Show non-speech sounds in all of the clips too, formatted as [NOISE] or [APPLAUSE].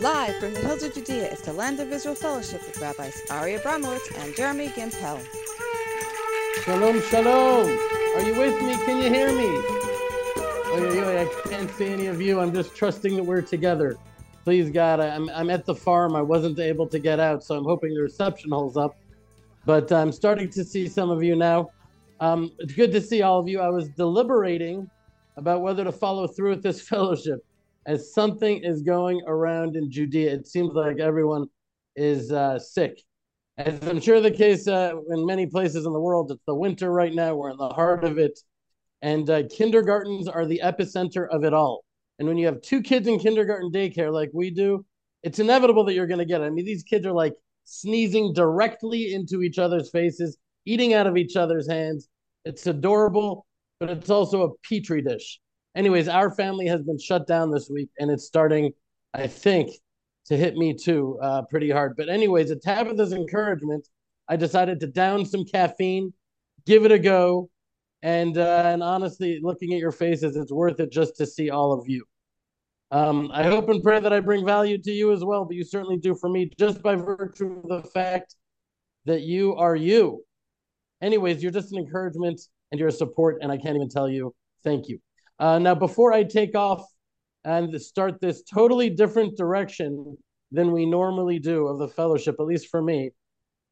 Live from the hills of Judea is the Land of Israel Fellowship with Rabbis Ari Abramowitz and Jeremy Gimpel. Shalom, shalom. Are you with me? Can you hear me? I can't see any of you. I'm just trusting that we're together. Please, God, I'm, I'm at the farm. I wasn't able to get out, so I'm hoping the reception holds up. But I'm starting to see some of you now. Um, it's good to see all of you. I was deliberating about whether to follow through with this [LAUGHS] fellowship as something is going around in Judea. It seems like everyone is uh, sick. As I'm sure the case uh, in many places in the world, it's the winter right now. We're in the heart of it. And uh, kindergartens are the epicenter of it all. And when you have two kids in kindergarten daycare like we do, it's inevitable that you're going to get it. I mean, these kids are like sneezing directly into each other's faces, eating out of each other's hands. It's adorable, but it's also a petri dish anyways, our family has been shut down this week, and it's starting, I think, to hit me too, uh, pretty hard. But anyways, at Tabitha's encouragement, I decided to down some caffeine, give it a go, and uh, and honestly, looking at your faces, it's worth it just to see all of you. Um, I hope and pray that I bring value to you as well, but you certainly do for me just by virtue of the fact that you are you. Anyways, you're just an encouragement and you're a support, and I can't even tell you thank you. Uh, now, before I take off and start this totally different direction than we normally do of the fellowship, at least for me,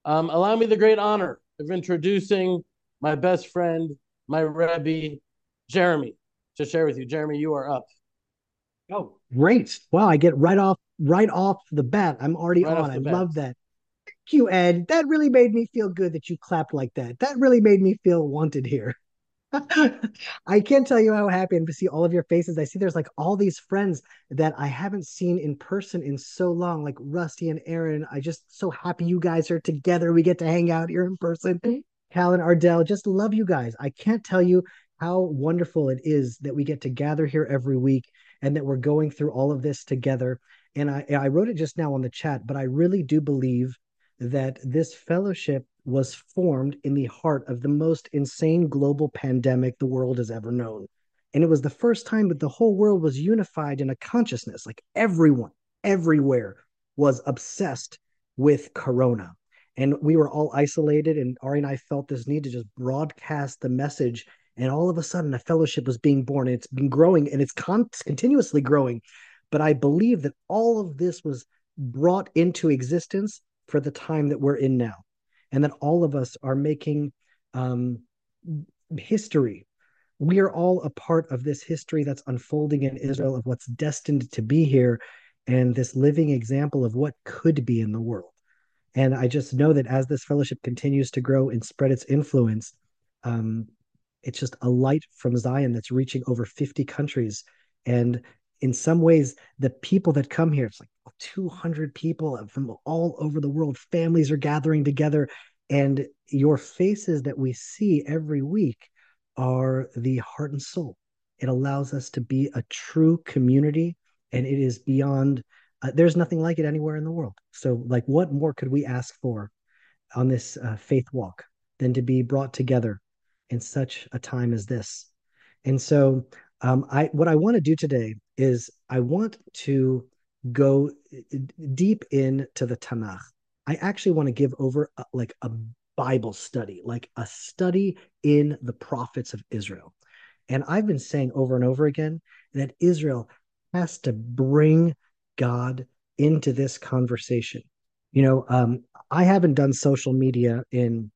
um, allow me the great honor of introducing my best friend, my Rebbe, Jeremy, to share with you. Jeremy, you are up. Oh, great! Wow, I get right off right off the bat. I'm already right on. I bat. love that. Thank you, Ed. That really made me feel good that you clapped like that. That really made me feel wanted here. I can't tell you how happy I'm to see all of your faces. I see there's like all these friends that I haven't seen in person in so long, like Rusty and Aaron. I just so happy you guys are together. We get to hang out here in person. Mm-hmm. Cal and Ardell, just love you guys. I can't tell you how wonderful it is that we get to gather here every week and that we're going through all of this together. And I, I wrote it just now on the chat, but I really do believe that this fellowship was formed in the heart of the most insane global pandemic the world has ever known. And it was the first time that the whole world was unified in a consciousness. Like everyone, everywhere was obsessed with Corona. And we were all isolated, and Ari and I felt this need to just broadcast the message. And all of a sudden, a fellowship was being born. And it's been growing and it's con- continuously growing. But I believe that all of this was brought into existence for the time that we're in now and that all of us are making um, history. We are all a part of this history that's unfolding in Israel of what's destined to be here and this living example of what could be in the world. And I just know that as this fellowship continues to grow and spread its influence, um, it's just a light from Zion that's reaching over 50 countries. And in some ways, the people that come here, it's like 200 people from all over the world. Families are gathering together, and your faces that we see every week are the heart and soul. It allows us to be a true community, and it is beyond. Uh, there's nothing like it anywhere in the world. So, like, what more could we ask for on this uh, faith walk than to be brought together in such a time as this? And so, um, I what I want to do today is I want to go deep into the Tanakh. I actually want to give over a, like a Bible study, like a study in the prophets of Israel. And I've been saying over and over again that Israel has to bring God into this conversation. You know, um, I haven't done social media in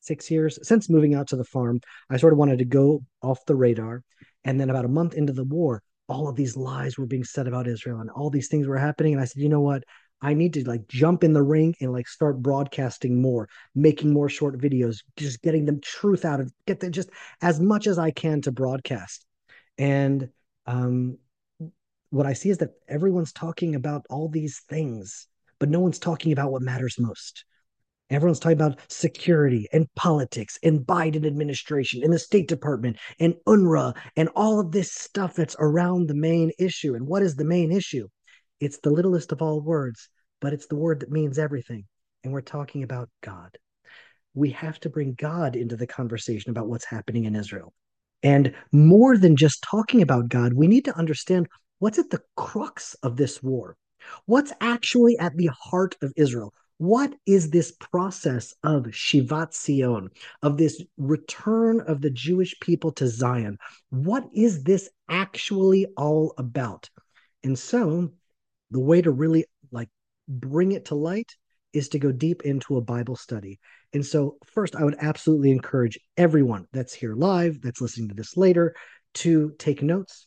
six years since moving out to the farm. I sort of wanted to go off the radar. And then about a month into the war, all of these lies were being said about Israel and all these things were happening. And I said, you know what? I need to like jump in the ring and like start broadcasting more, making more short videos, just getting the truth out of get them just as much as I can to broadcast. And um, what I see is that everyone's talking about all these things, but no one's talking about what matters most. Everyone's talking about security and politics and Biden administration and the State Department and UNRWA and all of this stuff that's around the main issue. And what is the main issue? It's the littlest of all words, but it's the word that means everything. And we're talking about God. We have to bring God into the conversation about what's happening in Israel. And more than just talking about God, we need to understand what's at the crux of this war. What's actually at the heart of Israel? What is this process of Shivat Zion, of this return of the Jewish people to Zion? What is this actually all about? And so, the way to really like bring it to light is to go deep into a Bible study. And so, first, I would absolutely encourage everyone that's here live, that's listening to this later, to take notes,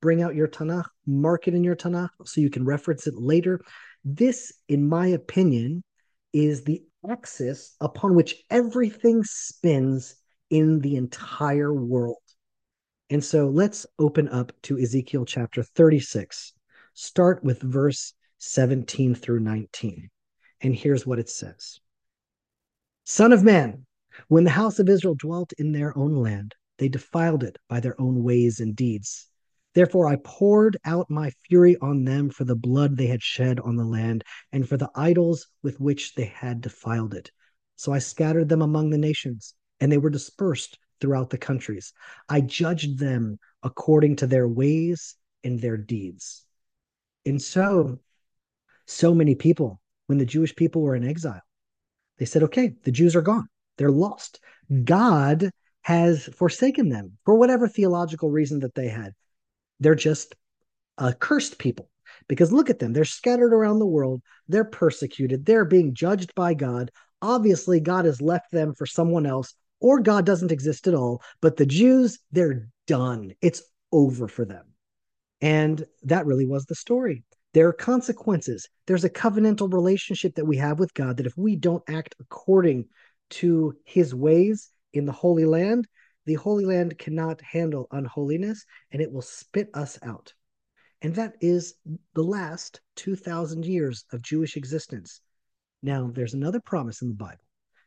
bring out your Tanakh, mark it in your Tanakh so you can reference it later. This, in my opinion, is the axis upon which everything spins in the entire world. And so let's open up to Ezekiel chapter 36. Start with verse 17 through 19. And here's what it says Son of man, when the house of Israel dwelt in their own land, they defiled it by their own ways and deeds. Therefore, I poured out my fury on them for the blood they had shed on the land and for the idols with which they had defiled it. So I scattered them among the nations, and they were dispersed throughout the countries. I judged them according to their ways and their deeds. And so, so many people, when the Jewish people were in exile, they said, okay, the Jews are gone. They're lost. God has forsaken them for whatever theological reason that they had. They're just a cursed people because look at them. They're scattered around the world. They're persecuted. They're being judged by God. Obviously, God has left them for someone else, or God doesn't exist at all. But the Jews, they're done. It's over for them. And that really was the story. There are consequences. There's a covenantal relationship that we have with God that if we don't act according to his ways in the Holy Land, the Holy Land cannot handle unholiness and it will spit us out. And that is the last 2,000 years of Jewish existence. Now, there's another promise in the Bible.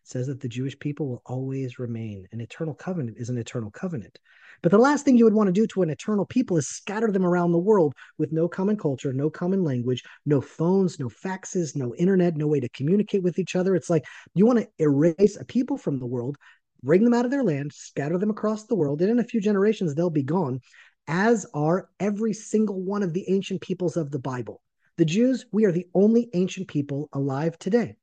It says that the Jewish people will always remain. An eternal covenant is an eternal covenant. But the last thing you would want to do to an eternal people is scatter them around the world with no common culture, no common language, no phones, no faxes, no internet, no way to communicate with each other. It's like you want to erase a people from the world bring them out of their land, scatter them across the world, and in a few generations they'll be gone, as are every single one of the ancient peoples of the Bible. The Jews, we are the only ancient people alive today.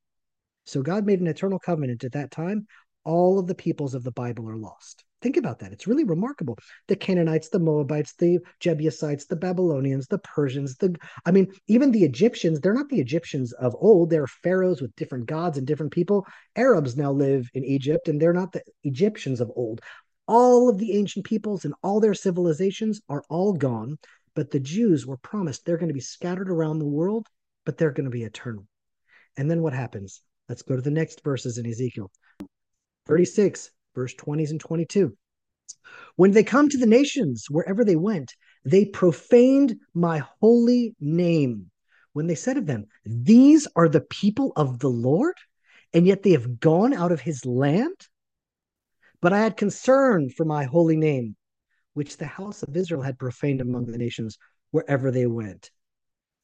So God made an eternal covenant at that time. All of the peoples of the Bible are lost. Think about that. It's really remarkable. The Canaanites, the Moabites, the Jebusites, the Babylonians, the Persians, the I mean, even the Egyptians, they're not the Egyptians of old. They're pharaohs with different gods and different people. Arabs now live in Egypt, and they're not the Egyptians of old. All of the ancient peoples and all their civilizations are all gone, but the Jews were promised they're going to be scattered around the world, but they're going to be eternal. And then what happens? Let's go to the next verses in Ezekiel 36 verse 20s and 22. When they come to the nations, wherever they went, they profaned my holy name. When they said of them, These are the people of the Lord, and yet they have gone out of his land. But I had concern for my holy name, which the house of Israel had profaned among the nations wherever they went.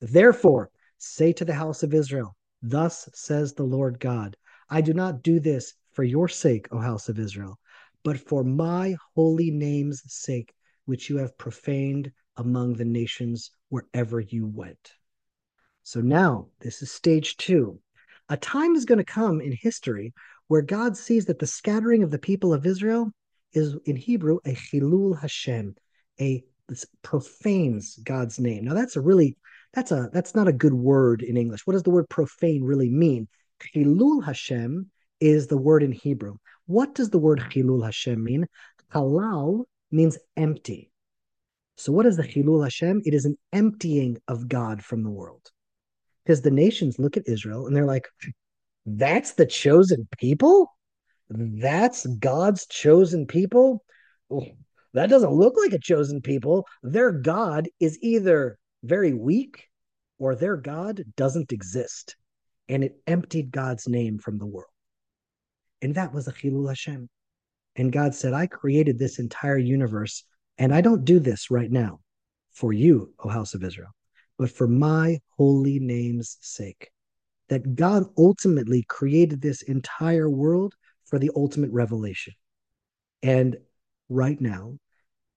Therefore, say to the house of Israel, Thus says the Lord God, I do not do this for your sake, O house of Israel, but for my holy name's sake, which you have profaned among the nations wherever you went. So now, this is stage two. A time is going to come in history where God sees that the scattering of the people of Israel is in Hebrew a chilul Hashem, a this profanes God's name. Now that's a really that's a that's not a good word in English. What does the word profane really mean? Chilul Hashem is the word in Hebrew. What does the word Chilul Hashem mean? Halal means empty. So, what is the Chilul Hashem? It is an emptying of God from the world. Because the nations look at Israel and they're like, that's the chosen people? That's God's chosen people? Oh, that doesn't look like a chosen people. Their God is either very weak or their God doesn't exist. And it emptied God's name from the world. And that was a Chilul Hashem. And God said, I created this entire universe, and I don't do this right now for you, O house of Israel, but for my holy name's sake. That God ultimately created this entire world for the ultimate revelation. And right now,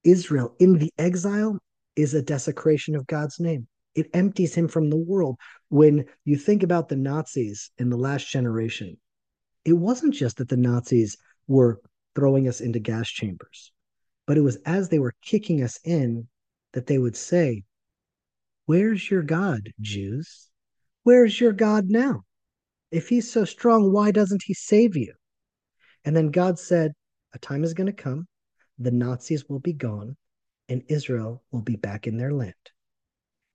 Israel in the exile is a desecration of God's name. It empties him from the world. When you think about the Nazis in the last generation, it wasn't just that the Nazis were throwing us into gas chambers, but it was as they were kicking us in that they would say, Where's your God, Jews? Where's your God now? If he's so strong, why doesn't he save you? And then God said, A time is going to come, the Nazis will be gone, and Israel will be back in their land.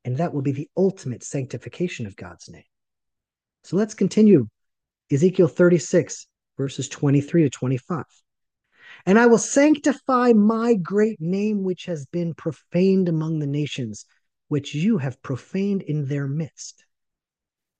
And that will be the ultimate sanctification of God's name. So let's continue. Ezekiel 36, verses 23 to 25. And I will sanctify my great name, which has been profaned among the nations, which you have profaned in their midst.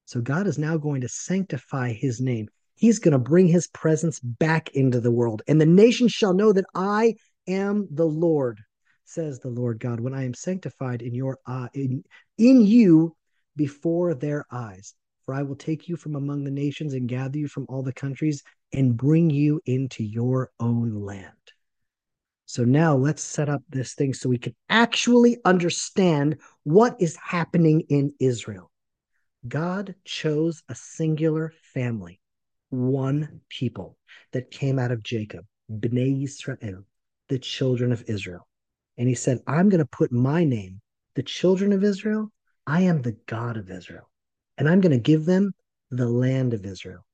So God is now going to sanctify his name. He's going to bring his presence back into the world. And the nations shall know that I am the Lord, says the Lord God, when I am sanctified in your uh, in, in you before their eyes. For I will take you from among the nations and gather you from all the countries and bring you into your own land. So now let's set up this thing so we can actually understand what is happening in Israel. God chose a singular family, one people that came out of Jacob, Bnei Yisrael, the children of Israel. And he said, I'm going to put my name, the children of Israel, I am the God of Israel. And I'm going to give them the land of Israel.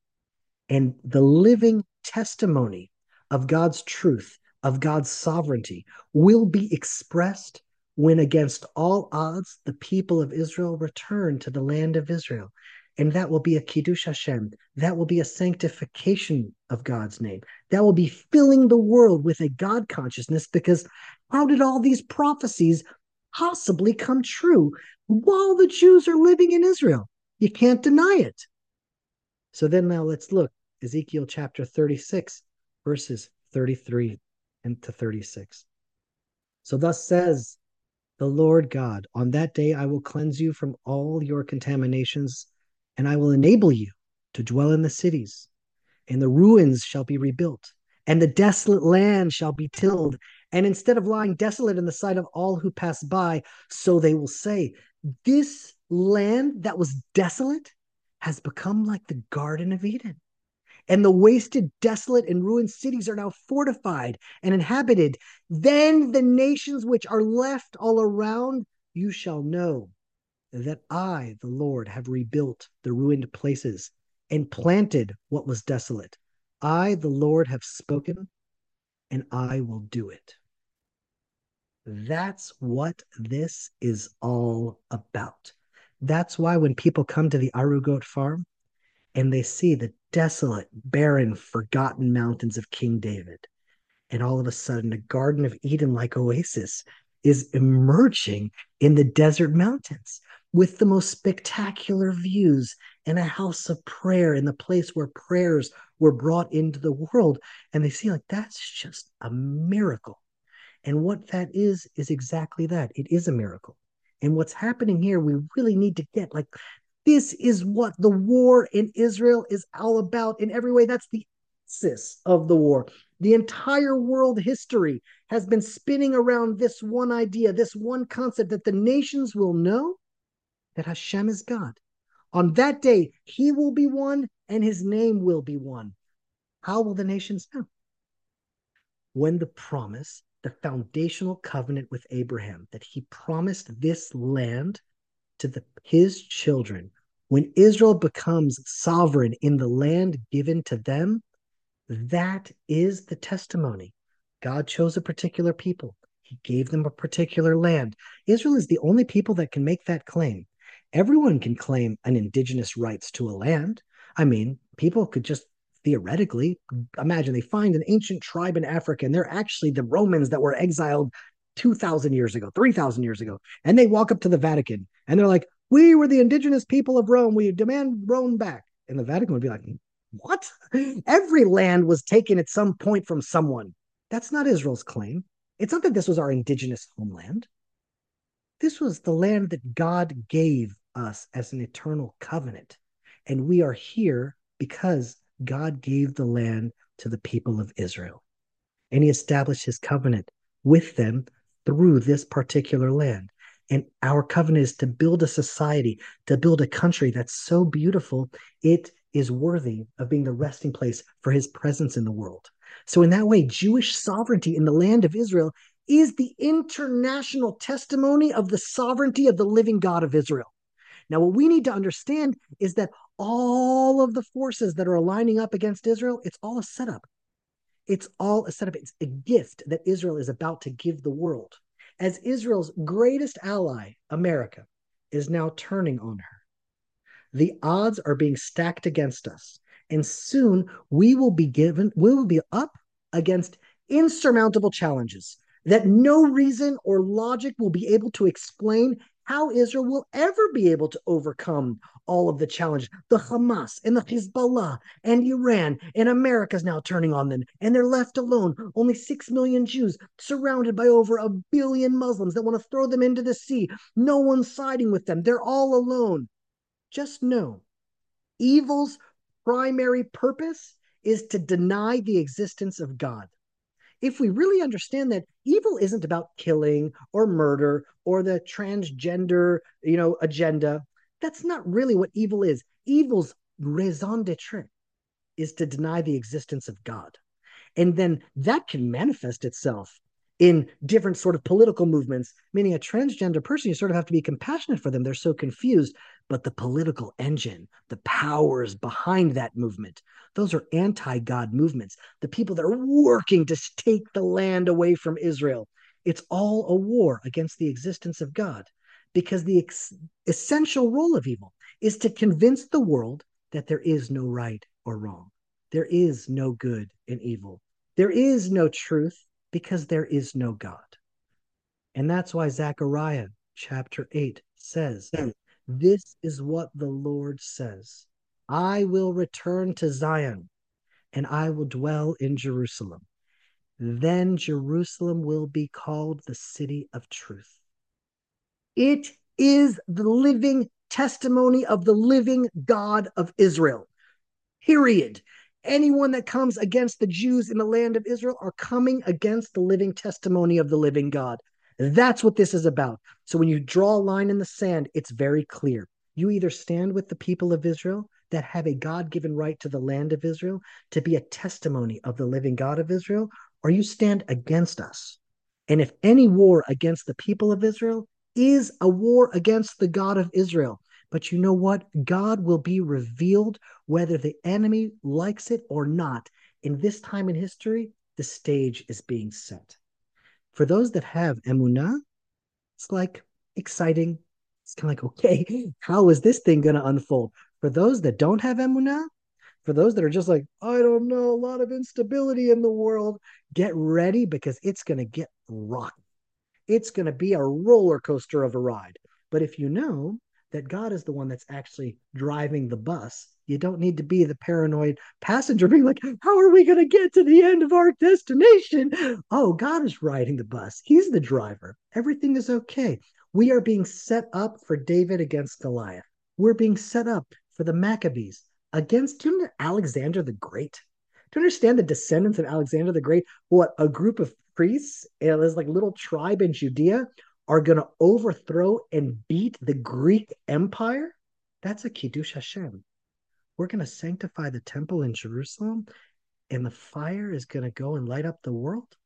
And the living testimony of God's truth, of God's sovereignty, will be expressed when, against all odds, the people of Israel return to the land of Israel. And that will be a Kiddush Hashem. That will be a sanctification of God's name. That will be filling the world with a God consciousness because how did all these prophecies possibly come true while the Jews are living in Israel? You can't deny it. So then now let's look Ezekiel chapter 36, verses 33 and to 36. So thus says the Lord God, on that day I will cleanse you from all your contaminations, and I will enable you to dwell in the cities, and the ruins shall be rebuilt, and the desolate land shall be tilled. And instead of lying desolate in the sight of all who pass by, so they will say, This land that was desolate has become like the Garden of Eden and the wasted, desolate, and ruined cities are now fortified and inhabited. Then the nations which are left all around you shall know that I, the Lord, have rebuilt the ruined places and planted what was desolate. I, the Lord, have spoken, and I will do it. That's what this is all about. That's why when people come to the Arugot farm and they see the desolate, barren, forgotten mountains of King David. And all of a sudden, a Garden of Eden like oasis is emerging in the desert mountains with the most spectacular views and a house of prayer in the place where prayers were brought into the world. And they see, like, that's just a miracle. And what that is, is exactly that it is a miracle. And what's happening here, we really need to get like this is what the war in Israel is all about in every way. That's the axis of the war. The entire world history has been spinning around this one idea, this one concept that the nations will know that Hashem is God. On that day, he will be one and his name will be one. How will the nations know? When the promise, the foundational covenant with Abraham, that he promised this land to the, his children. When Israel becomes sovereign in the land given to them, that is the testimony. God chose a particular people. He gave them a particular land. Israel is the only people that can make that claim. Everyone can claim an indigenous rights to a land. I mean, people could just theoretically imagine they find an ancient tribe in Africa and they're actually the Romans that were exiled 2,000 years ago, 3,000 years ago. And they walk up to the Vatican and they're like, We were the indigenous people of Rome. We demand Rome back. And the Vatican would be like, What? [LAUGHS] Every land was taken at some point from someone. That's not Israel's claim. It's not that this was our indigenous homeland. This was the land that God gave us as an eternal covenant. And we are here because God gave the land to the people of Israel. And he established his covenant with them through this particular land. And our covenant is to build a society, to build a country that's so beautiful, it is worthy of being the resting place for his presence in the world. So, in that way, Jewish sovereignty in the land of Israel is the international testimony of the sovereignty of the living God of Israel. Now, what we need to understand is that all of the forces that are aligning up against Israel, it's all a setup. It's all a setup. It's a gift that Israel is about to give the world. As Israel's greatest ally, America, is now turning on her. The odds are being stacked against us. And soon we will be given, we will be up against insurmountable challenges that no reason or logic will be able to explain how Israel will ever be able to overcome all of the challenges. The Hamas and the Hezbollah and Iran and America's now turning on them, and they're left alone. Only six million Jews surrounded by over a billion Muslims that want to throw them into the sea. No one's siding with them. They're all alone. Just know evil's primary purpose is to deny the existence of God if we really understand that evil isn't about killing or murder or the transgender, you know, agenda, that's not really what evil is. Evil's raison d'etre is to deny the existence of God. And then that can manifest itself in different sort of political movements, meaning a transgender person, you sort of have to be compassionate for them. They're so confused. But the political engine, the powers behind that movement, those are anti God movements. The people that are working to take the land away from Israel. It's all a war against the existence of God because the ex- essential role of evil is to convince the world that there is no right or wrong. There is no good and evil. There is no truth because there is no God. And that's why Zechariah chapter 8 says, hmm. This is what the Lord says I will return to Zion and I will dwell in Jerusalem. Then Jerusalem will be called the city of truth. It is the living testimony of the living God of Israel. Period anyone that comes against the Jews in the land of Israel are coming against the living testimony of the living God. That's what this is about. So when you draw a line in the sand, it's very clear. You either stand with the people of Israel that have a God given right to the land of Israel to be a testimony of the living God of Israel, or you stand against us. And if any war against the people of Israel is a war against the God of Israel, but you know what? God will be revealed whether the enemy likes it or not. In this time in history, the stage is being set. For those that have emunah, it's like exciting. It's kind of like, okay, how is this thing going to unfold? For those that don't have emunah, for those that are just like, I don't know, a lot of instability in the world, get ready because it's going to get rocky. It's going to be a roller coaster of a ride. But if you know that God is the one that's actually driving the bus. You don't need to be the paranoid passenger being like, How are we going to get to the end of our destination? Oh, God is riding the bus. He's the driver. Everything is okay. We are being set up for David against Goliath. We're being set up for the Maccabees against you know, Alexander the Great. To understand the descendants of Alexander the Great, what a group of priests, it was like little tribe in Judea are going to overthrow and beat the Greek Empire, that's a Kiddush Hashem. We're going to sanctify the temple in Jerusalem, and the fire is going to go and light up the world.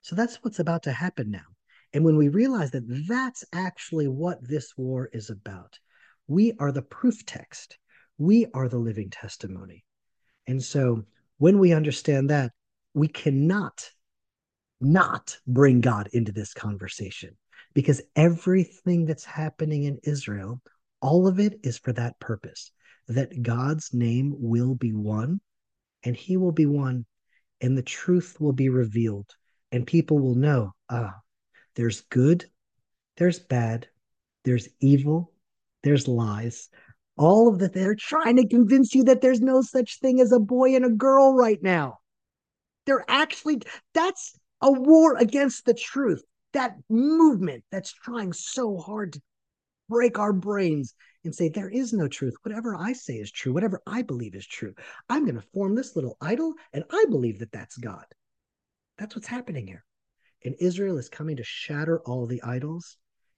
So that's what's about to happen now. And when we realize that that's actually what this war is about, we are the proof text, we are the living testimony. And so when we understand that, we cannot not bring God into this conversation because everything that's happening in Israel, all of it is for that purpose that God's name will be one and he will be one and the truth will be revealed and people will know ah, there's good, there's bad, there's evil, there's lies. All of that, they're trying to convince you that there's no such thing as a boy and a girl right now. They're actually, that's a war against the truth. That movement that's trying so hard to break our brains and say, there is no truth. Whatever I say is true. Whatever I believe is true. I'm going to form this little idol and I believe that that's God. That's what's happening here. And Israel is coming to shatter all the idols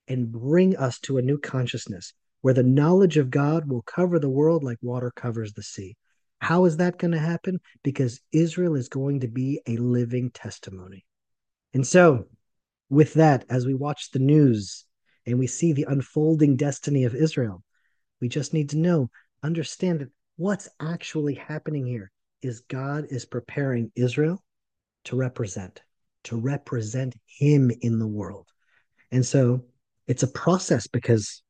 and bring us to a new consciousness where the knowledge of God will cover the world like water covers the sea. How is that going to happen? Because Israel is going to be a living testimony. And so, with that, as we watch the news and we see the unfolding destiny of Israel, we just need to know, understand that what's actually happening here is God is preparing Israel to represent, to represent Him in the world. And so it's a process because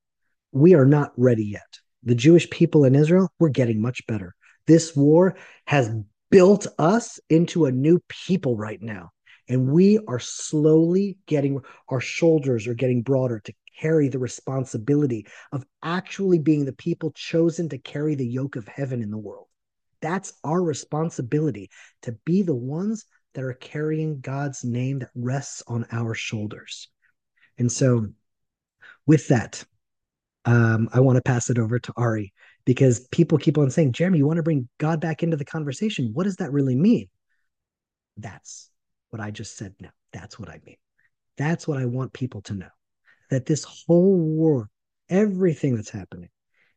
we are not ready yet. The Jewish people in Israel, we're getting much better. This war has built us into a new people right now. And we are slowly getting, our shoulders are getting broader to carry the responsibility of actually being the people chosen to carry the yoke of heaven in the world. That's our responsibility to be the ones that are carrying God's name that rests on our shoulders. And so, with that, um, I want to pass it over to Ari because people keep on saying, Jeremy, you want to bring God back into the conversation. What does that really mean? That's what I just said now. That's what I mean. That's what I want people to know that this whole war, everything that's happening,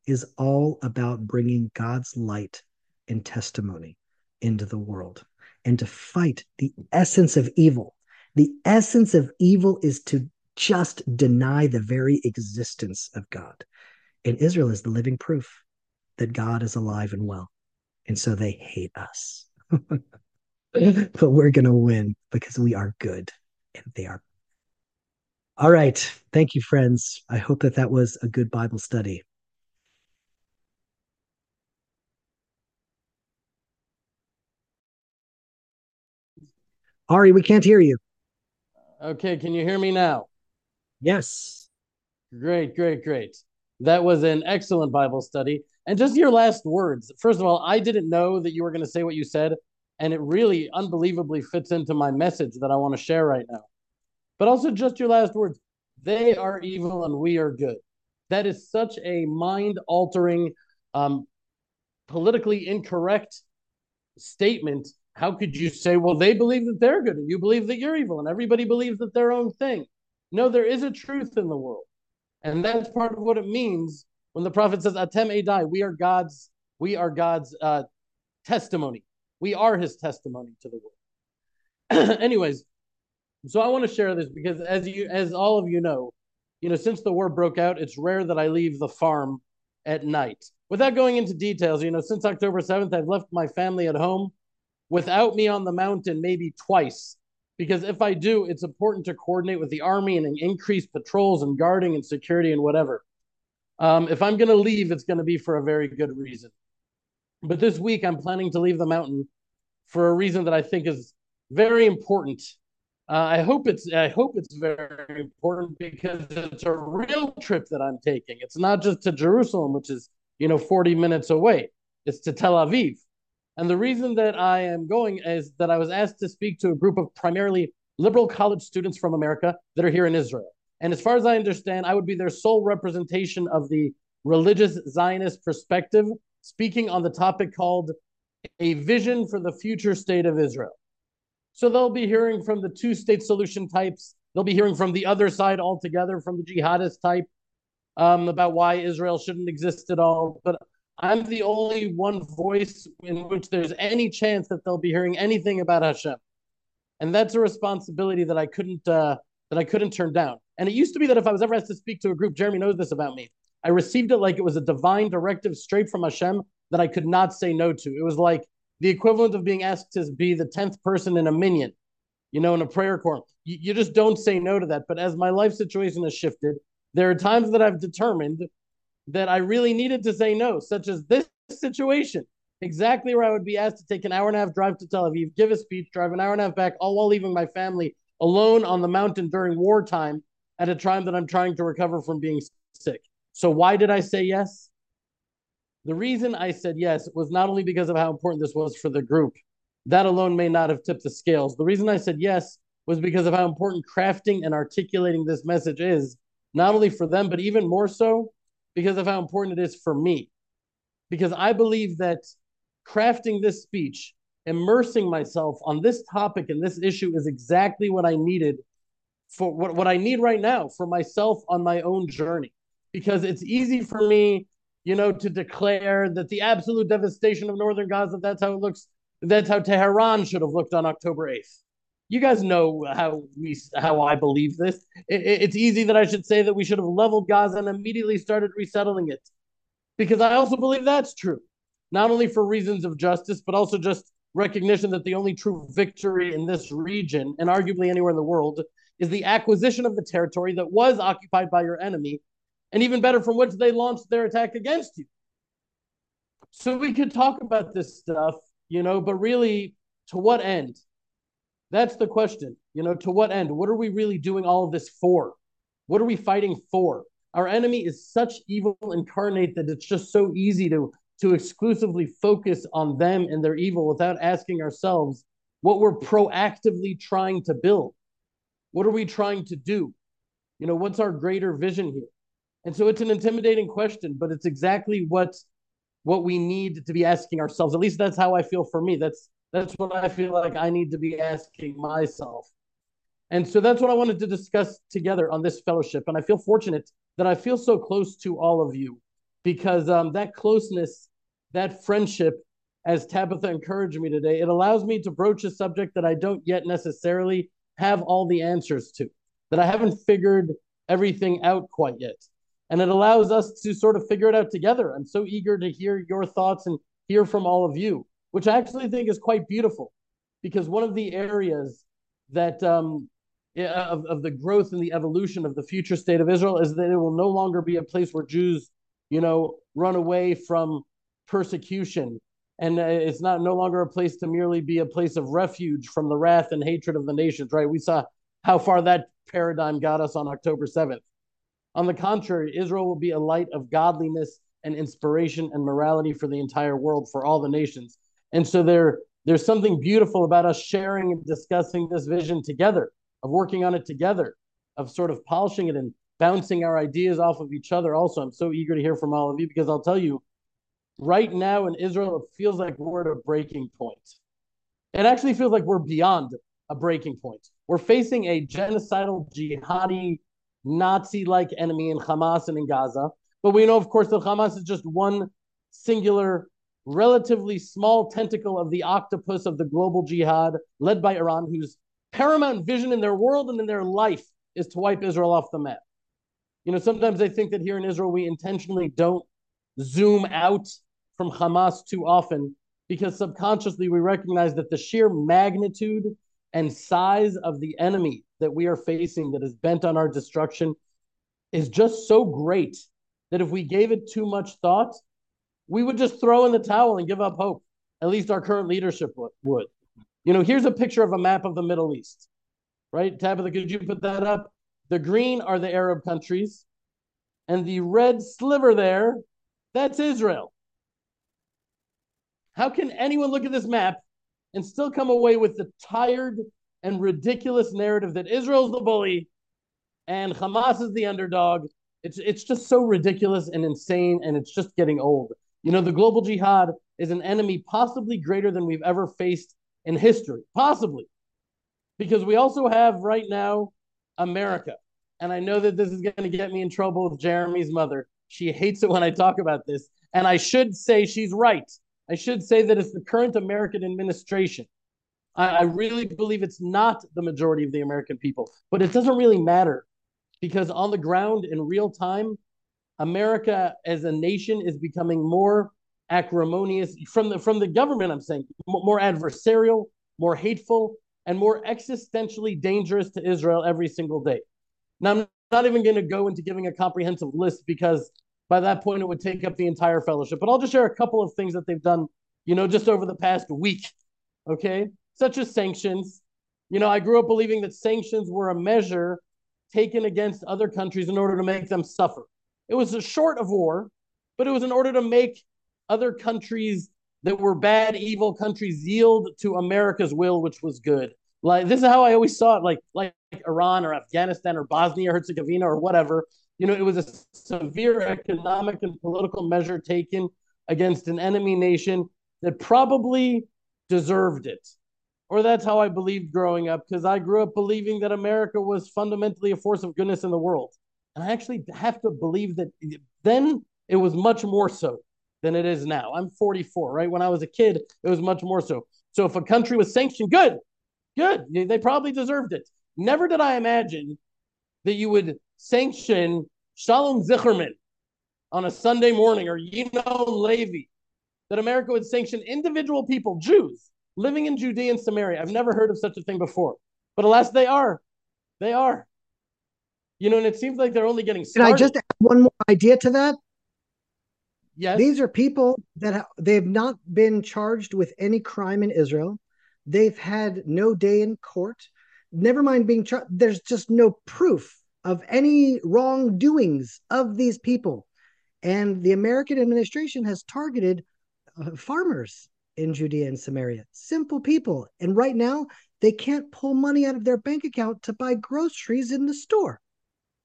is all about bringing God's light and testimony into the world and to fight the essence of evil. The essence of evil is to just deny the very existence of God. And Israel is the living proof that God is alive and well. And so they hate us. [LAUGHS] but we're going to win because we are good and they are. All right. Thank you, friends. I hope that that was a good Bible study. Ari, we can't hear you. Okay, can you hear me now? Yes. Great, great, great. That was an excellent Bible study. And just your last words. First of all, I didn't know that you were going to say what you said, and it really unbelievably fits into my message that I want to share right now. But also, just your last words. They are evil and we are good. That is such a mind altering, um, politically incorrect statement how could you say, well, they believe that they're good and you believe that you're evil and everybody believes that their own thing? No, there is a truth in the world. And that's part of what it means when the prophet says, Atem Edai, we are God's, we are God's uh, testimony. We are his testimony to the world. [CLEARS THROAT] Anyways, so I want to share this because as you as all of you know, you know, since the war broke out, it's rare that I leave the farm at night. Without going into details, you know, since October 7th, I've left my family at home without me on the mountain maybe twice. Because if I do, it's important to coordinate with the army and increase patrols and guarding and security and whatever. Um, if I'm going to leave, it's going to be for a very good reason. But this week, I'm planning to leave the mountain for a reason that I think is very important. Uh, I hope it's I hope it's very important because it's a real trip that I'm taking. It's not just to Jerusalem, which is you know 40 minutes away. It's to Tel Aviv. And the reason that I am going is that I was asked to speak to a group of primarily liberal college students from America that are here in Israel. And as far as I understand, I would be their sole representation of the religious Zionist perspective, speaking on the topic called A Vision for the Future State of Israel. So they'll be hearing from the two state solution types. They'll be hearing from the other side altogether, from the jihadist type, um, about why Israel shouldn't exist at all. But I'm the only one voice in which there's any chance that they'll be hearing anything about Hashem, and that's a responsibility that I couldn't uh, that I couldn't turn down. And it used to be that if I was ever asked to speak to a group, Jeremy knows this about me. I received it like it was a divine directive straight from Hashem that I could not say no to. It was like the equivalent of being asked to be the tenth person in a minyan, you know, in a prayer corps. You, you just don't say no to that. But as my life situation has shifted, there are times that I've determined that I really needed to say no, such as this situation, exactly where I would be asked to take an hour and a half drive to Tel Aviv, give a speech, drive an hour and a half back, all while leaving my family alone on the mountain during wartime at a time that I'm trying to recover from being sick. So, why did I say yes? The reason I said yes was not only because of how important this was for the group, that alone may not have tipped the scales. The reason I said yes was because of how important crafting and articulating this message is, not only for them, but even more so because of how important it is for me. Because I believe that crafting this speech, immersing myself on this topic and this issue is exactly what I needed for what, what I need right now for myself on my own journey. Because it's easy for me, you know, to declare that the absolute devastation of northern Gaza, that's how it looks, that's how Tehran should have looked on October 8th. You guys know how we how I believe this. It, it's easy that I should say that we should have leveled Gaza and immediately started resettling it, because I also believe that's true, not only for reasons of justice, but also just recognition that the only true victory in this region and arguably anywhere in the world is the acquisition of the territory that was occupied by your enemy, and even better, from which they launched their attack against you. So we could talk about this stuff, you know, but really, to what end? That's the question. You know, to what end? What are we really doing all of this for? What are we fighting for? Our enemy is such evil incarnate that it's just so easy to to exclusively focus on them and their evil without asking ourselves what we're proactively trying to build. What are we trying to do? You know, what's our greater vision here? And so it's an intimidating question, but it's exactly what what we need to be asking ourselves. At least that's how I feel for me. That's that's what I feel like I need to be asking myself. And so that's what I wanted to discuss together on this fellowship. And I feel fortunate that I feel so close to all of you because um, that closeness, that friendship, as Tabitha encouraged me today, it allows me to broach a subject that I don't yet necessarily have all the answers to, that I haven't figured everything out quite yet. And it allows us to sort of figure it out together. I'm so eager to hear your thoughts and hear from all of you, which I actually think is quite beautiful because one of the areas that um, of, of the growth and the evolution of the future state of Israel is that it will no longer be a place where Jews, you know, run away from persecution. And uh, it's not no longer a place to merely be a place of refuge from the wrath and hatred of the nations right? We saw how far that paradigm got us on october 7th on the contrary israel will be a light of godliness and inspiration and morality for the entire world for all the nations and so there there's something beautiful about us sharing and discussing this vision together of working on it together of sort of polishing it and bouncing our ideas off of each other also i'm so eager to hear from all of you because i'll tell you right now in Israel, it feels like we're at a breaking point. It actually feels like we're beyond a breaking point. We're facing a genocidal, jihadi, Nazi like enemy in Hamas and in Gaza. But we know, of course, that Hamas is just one singular, relatively small tentacle of the octopus of the global jihad led by Iran, whose paramount vision in their world and in their life is to wipe Israel off the map. You know, sometimes I think that here in Israel, we intentionally don't zoom out from Hamas too often because subconsciously we recognize that the sheer magnitude and size of the enemy that we are facing that is bent on our destruction is just so great that if we gave it too much thought, we would just throw in the towel and give up hope. At least our current leadership would. You know, here's a picture of a map of the Middle East, right? Tabitha, could you put that up? The green are the Arab countries, and the red sliver there, that's Israel. How can anyone look at this map and still come away with the tired and ridiculous narrative that Israel's the bully and Hamas is the underdog? It's it's just so ridiculous and insane, and it's just getting old. You know, the global jihad is an enemy possibly greater than we've ever faced in history, possibly, because we also have right now America. And I know that this is going to get me in trouble with Jeremy's mother. She hates it when I talk about this. And I should say she's right. I should say that it's the current American administration. I, I really believe it's not the majority of the American people, but it doesn't really matter because on the ground in real time, America as a nation is becoming more acrimonious from the from the government. I'm saying more adversarial, more hateful, and more existentially dangerous to Israel every single day. Now, I'm not even going to go into giving a comprehensive list because by that point, it would take up the entire fellowship. But I'll just share a couple of things that they've done, you know, just over the past week, okay? Such as sanctions. You know, I grew up believing that sanctions were a measure taken against other countries in order to make them suffer. It was a short of war, but it was in order to make other countries that were bad, evil countries yield to America's will, which was good. Like this is how I always saw it, like like Iran or Afghanistan or Bosnia Herzegovina or whatever. You know, it was a severe economic and political measure taken against an enemy nation that probably deserved it. Or that's how I believed growing up because I grew up believing that America was fundamentally a force of goodness in the world. And I actually have to believe that then it was much more so than it is now. I'm 44, right? When I was a kid, it was much more so. So if a country was sanctioned, good, good. They probably deserved it. Never did I imagine that you would sanction Shalom Zicherman on a Sunday morning or Yinon Levy, that America would sanction individual people, Jews, living in Judea and Samaria. I've never heard of such a thing before. But alas, they are. They are. You know, and it seems like they're only getting started. Can I just add one more idea to that? Yes. These are people that ha- they've not been charged with any crime in Israel. They've had no day in court. Never mind being charged. There's just no proof of any wrongdoings of these people. And the American administration has targeted uh, farmers in Judea and Samaria, simple people. And right now, they can't pull money out of their bank account to buy groceries in the store.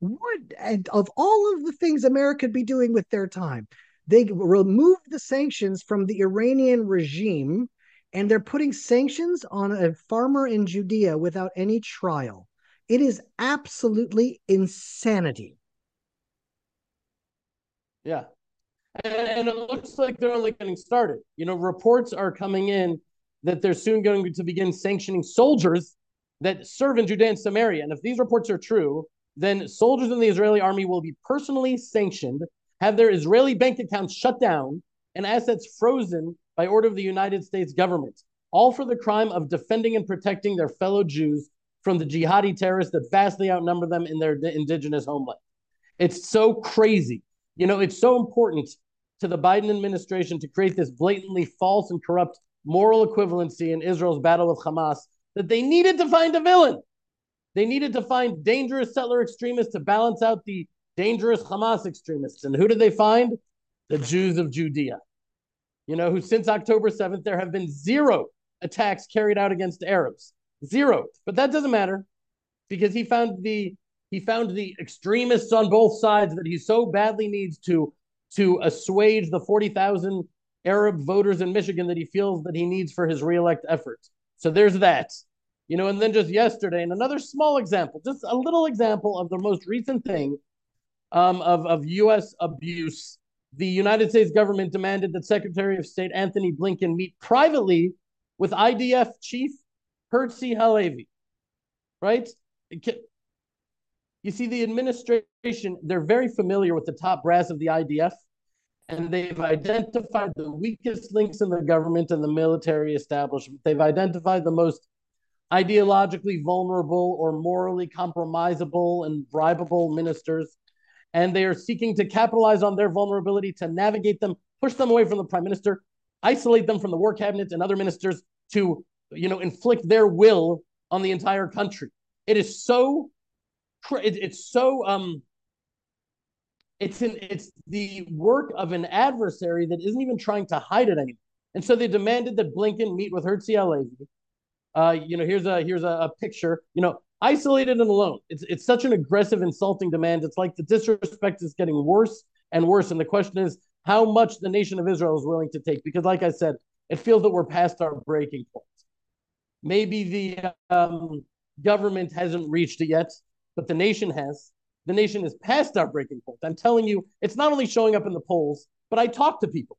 What and of all of the things America could be doing with their time, they removed the sanctions from the Iranian regime and they're putting sanctions on a farmer in Judea without any trial. It is absolutely insanity. Yeah. And, and, it looks like they're only getting started. You know, reports are coming in that they're soon going to begin sanctioning soldiers that serve in Judea and Samaria. And if these reports are true, then soldiers in the Israeli army will be personally sanctioned, have their Israeli bank accounts shut down, and assets frozen by order of the United States government, all for the crime of defending and protecting their fellow Jews from the jihadi terrorists that vastly outnumber them in their indigenous homeland. It's so crazy. You know, it's so important to the Biden administration to create this blatantly false and corrupt moral equivalency in Israel's battle with Hamas that they needed to find a villain. They needed to find dangerous settler extremists to balance out the dangerous Hamas extremists. And who did they find? The Jews of Judea. You know, who since October 7th, there have been zero attacks carried out against Arabs. Zero. But that doesn't matter because he found the he found the extremists on both sides that he so badly needs to to assuage the 40,000 Arab voters in Michigan that he feels that he needs for his reelect efforts. So there's that. You know, and then just yesterday, and another small example, just a little example of the most recent thing um, of, of U.S. abuse. The United States government demanded that Secretary of State Antony Blinken meet privately with IDF Chief Herzi Halevi, right? You see, the administration, they're very familiar with the top brass of the IDF, and they've identified the weakest links in the government and the military establishment. They've identified the most ideologically vulnerable or morally compromisable and bribable ministers. And they are seeking to capitalize on their vulnerability to navigate them, push them away from the prime minister, isolate them from the war cabinet and other ministers to you know, inflict their will on the entire country. It is so, it, it's so, um, it's an, it's the work of an adversary that isn't even trying to hide it anymore. And so they demanded that Blinken meet with Halevi. Uh, you know, here's a here's a, a picture. You know, isolated and alone. It's it's such an aggressive, insulting demand. It's like the disrespect is getting worse and worse. And the question is how much the nation of Israel is willing to take. Because, like I said, it feels that we're past our breaking point. Maybe the um, government hasn't reached it yet, but the nation has. The nation is past our breaking point. I'm telling you, it's not only showing up in the polls, but I talk to people.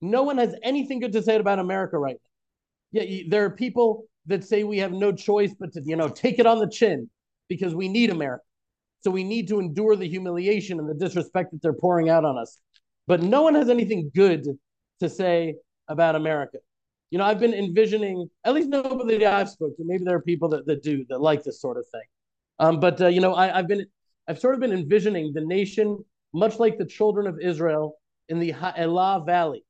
No one has anything good to say about America right now. Yeah, there are people that say we have no choice but to, you know, take it on the chin because we need America. So we need to endure the humiliation and the disrespect that they're pouring out on us. But no one has anything good to say about America you know, I've been envisioning, at least nobody I've spoken to, maybe there are people that, that do, that like this sort of thing. Um, but, uh, you know, I, I've been, I've sort of been envisioning the nation, much like the children of Israel in the Ha'elah Valley,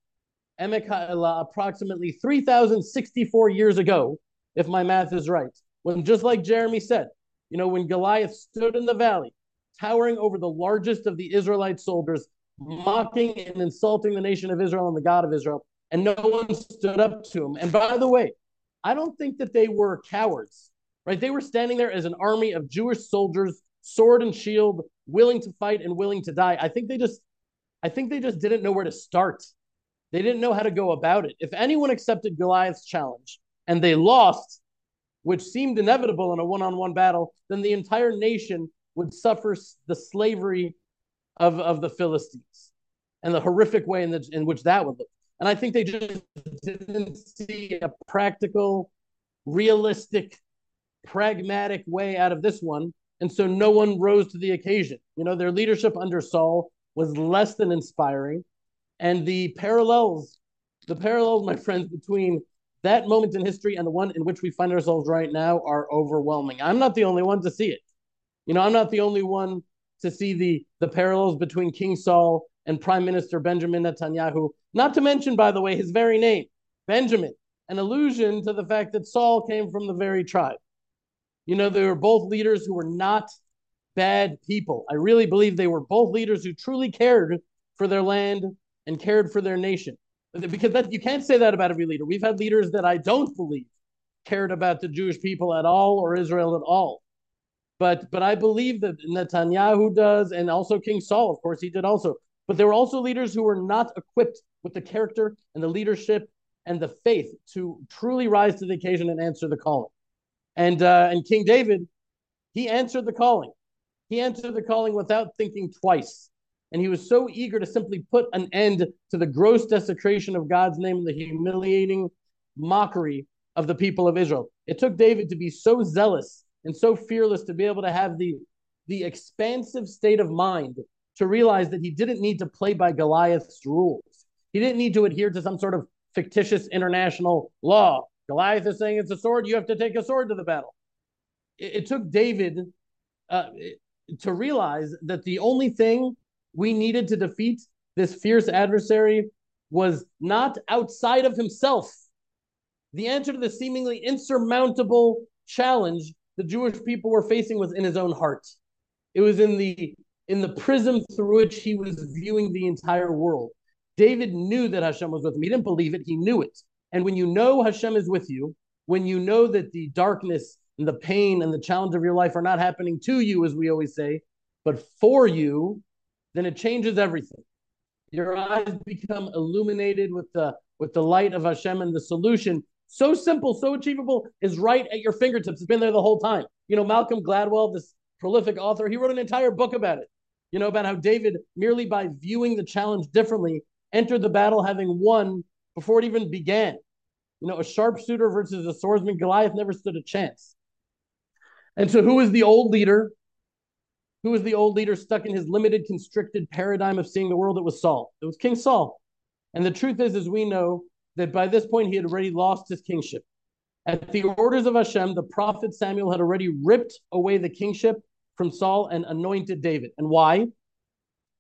Emek Ha'elah, approximately 3,064 years ago, if my math is right, when just like Jeremy said, you know, when Goliath stood in the valley, towering over the largest of the Israelite soldiers, mocking and insulting the nation of Israel and the God of Israel, and no one stood up to him. And by the way, I don't think that they were cowards, right? They were standing there as an army of Jewish soldiers, sword and shield, willing to fight and willing to die. I think they just, I think they just didn't know where to start. They didn't know how to go about it. If anyone accepted Goliath's challenge, and they lost, which seemed inevitable in a one on one battle, then the entire nation would suffer the slavery of, of the Philistines and the horrific way in, the, in which that would look. And I think they just didn't see a practical, realistic, pragmatic way out of this one. And so no one rose to the occasion. You know, their leadership under Saul was less than inspiring. And the parallels, the parallels, my friends, between that moment in history and the one in which we find ourselves right now are overwhelming. I'm not the only one to see it. You know, I'm not the only one to see the the parallels between King Saul and Prime Minister Benjamin Netanyahu. Not to mention, by the way, his very name, Benjamin, an allusion to the fact that Saul came from the very tribe. You know, they were both leaders who were not bad people. I really believe they were both leaders who truly cared for their land and cared for their nation. Because that, you can't say that about every leader. We've had leaders that I don't believe cared about the Jewish people at all or Israel at all. But but I believe that Netanyahu does, and also King Saul, of course, he did also. But there were also leaders who were not equipped with the character and the leadership and the faith to truly rise to the occasion and answer the calling. And uh, and King David, he answered the calling. He answered the calling without thinking twice. And he was so eager to simply put an end to the gross desecration of God's name and the humiliating mockery of the people of Israel. It took David to be so zealous and so fearless to be able to have the, the expansive state of mind to realize that he didn't need to play by Goliath's rules. He didn't need to adhere to some sort of fictitious international law. Goliath is saying it's a sword, you have to take a sword to the battle. It, it took David uh, to realize that the only thing we needed to defeat this fierce adversary was not outside of himself. The answer to the seemingly insurmountable challenge the Jewish people were facing was in his own heart. It was in the in the prism through which he was viewing the entire world. David knew that Hashem was with him. He didn't believe it, he knew it. And when you know Hashem is with you, when you know that the darkness and the pain and the challenge of your life are not happening to you, as we always say, but for you, then it changes everything. Your eyes become illuminated with the with the light of Hashem and the solution. So simple, so achievable, is right at your fingertips. It's been there the whole time. You know, Malcolm Gladwell, this prolific author, he wrote an entire book about it. You know, about how David, merely by viewing the challenge differently, entered the battle having won before it even began. You know, a sharpshooter versus a swordsman, Goliath never stood a chance. And so, who is the old leader who was the old leader stuck in his limited, constricted paradigm of seeing the world? It was Saul. It was King Saul. And the truth is, as we know, that by this point he had already lost his kingship. At the orders of Hashem, the prophet Samuel had already ripped away the kingship from Saul and anointed David. And why?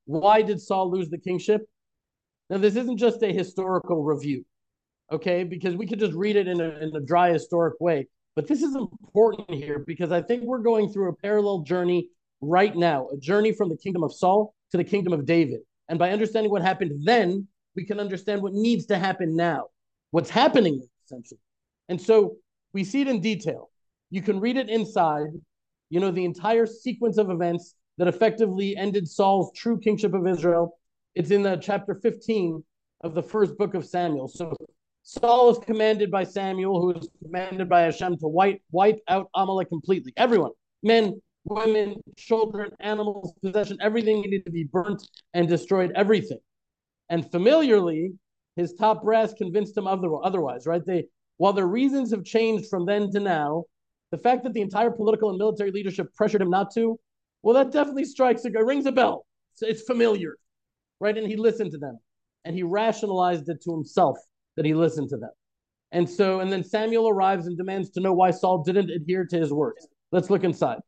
Why did Saul lose the kingship? Now, this isn't just a historical review, okay? Because we could just read it in a, in a dry historic way. But this is important here because I think we're going through a parallel journey right now, a journey from the kingdom of Saul to the kingdom of David. And by understanding what happened then, we can understand what needs to happen now, what's happening essentially. And so we see it in detail. You can read it inside, you know, the entire sequence of events that effectively ended Saul's true kingship of Israel. It's in the chapter 15 of the first book of Samuel. So Saul is commanded by Samuel, who is commanded by Hashem to wipe, wipe out Amalek completely. Everyone, men, women, children, animals, possession, everything needed to be burnt and destroyed, everything. And familiarly, his top brass convinced him otherwise, right? They, while their reasons have changed from then to now, the fact that the entire political and military leadership pressured him not to, well, that definitely strikes a rings a bell. It's familiar, right? And he listened to them, and he rationalized it to himself that he listened to them. And so, and then Samuel arrives and demands to know why Saul didn't adhere to his words. Let's look inside.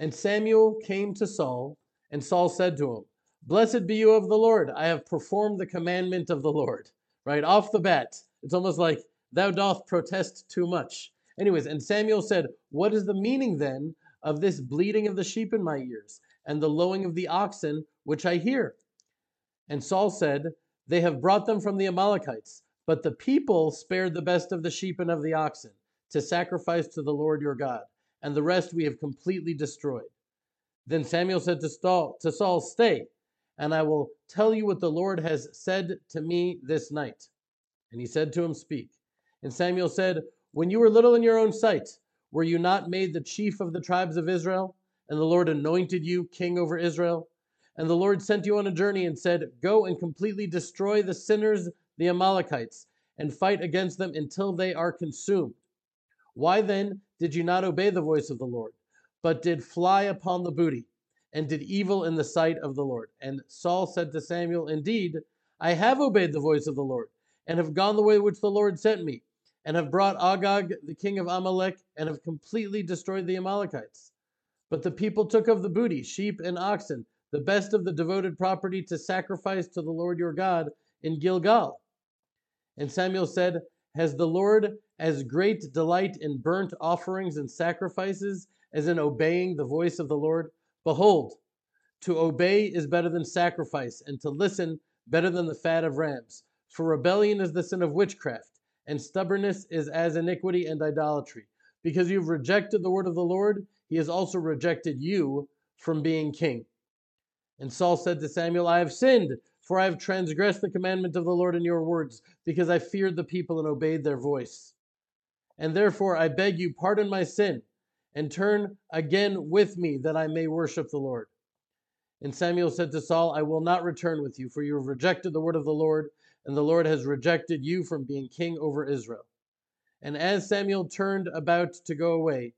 And Samuel came to Saul, and Saul said to him, Blessed be you of the Lord. I have performed the commandment of the Lord. Right off the bat, it's almost like, Thou doth protest too much. Anyways, and Samuel said, What is the meaning then of this bleating of the sheep in my ears and the lowing of the oxen which I hear? And Saul said, They have brought them from the Amalekites, but the people spared the best of the sheep and of the oxen to sacrifice to the Lord your God and the rest we have completely destroyed. Then Samuel said to Saul, to Saul, Stay, and I will tell you what the Lord has said to me this night. And he said to him, Speak. And Samuel said, When you were little in your own sight, were you not made the chief of the tribes of Israel? And the Lord anointed you king over Israel? And the Lord sent you on a journey and said, Go and completely destroy the sinners, the Amalekites, and fight against them until they are consumed. Why then did you not obey the voice of the Lord, but did fly upon the booty, and did evil in the sight of the Lord? And Saul said to Samuel, Indeed, I have obeyed the voice of the Lord, and have gone the way which the Lord sent me and have brought Agag, the king of Amalek, and have completely destroyed the Amalekites. But the people took of the booty, sheep and oxen, the best of the devoted property to sacrifice to the Lord your God in Gilgal. And Samuel said, Has the Lord as great delight in burnt offerings and sacrifices as in obeying the voice of the Lord? Behold, to obey is better than sacrifice, and to listen better than the fat of rams. For rebellion is the sin of witchcraft and stubbornness is as iniquity and idolatry. Because you've rejected the word of the Lord, he has also rejected you from being king. And Saul said to Samuel, I have sinned, for I have transgressed the commandment of the Lord in your words, because I feared the people and obeyed their voice. And therefore I beg you, pardon my sin, and turn again with me, that I may worship the Lord. And Samuel said to Saul, I will not return with you, for you have rejected the word of the Lord, and the Lord has rejected you from being king over Israel. And as Samuel turned about to go away,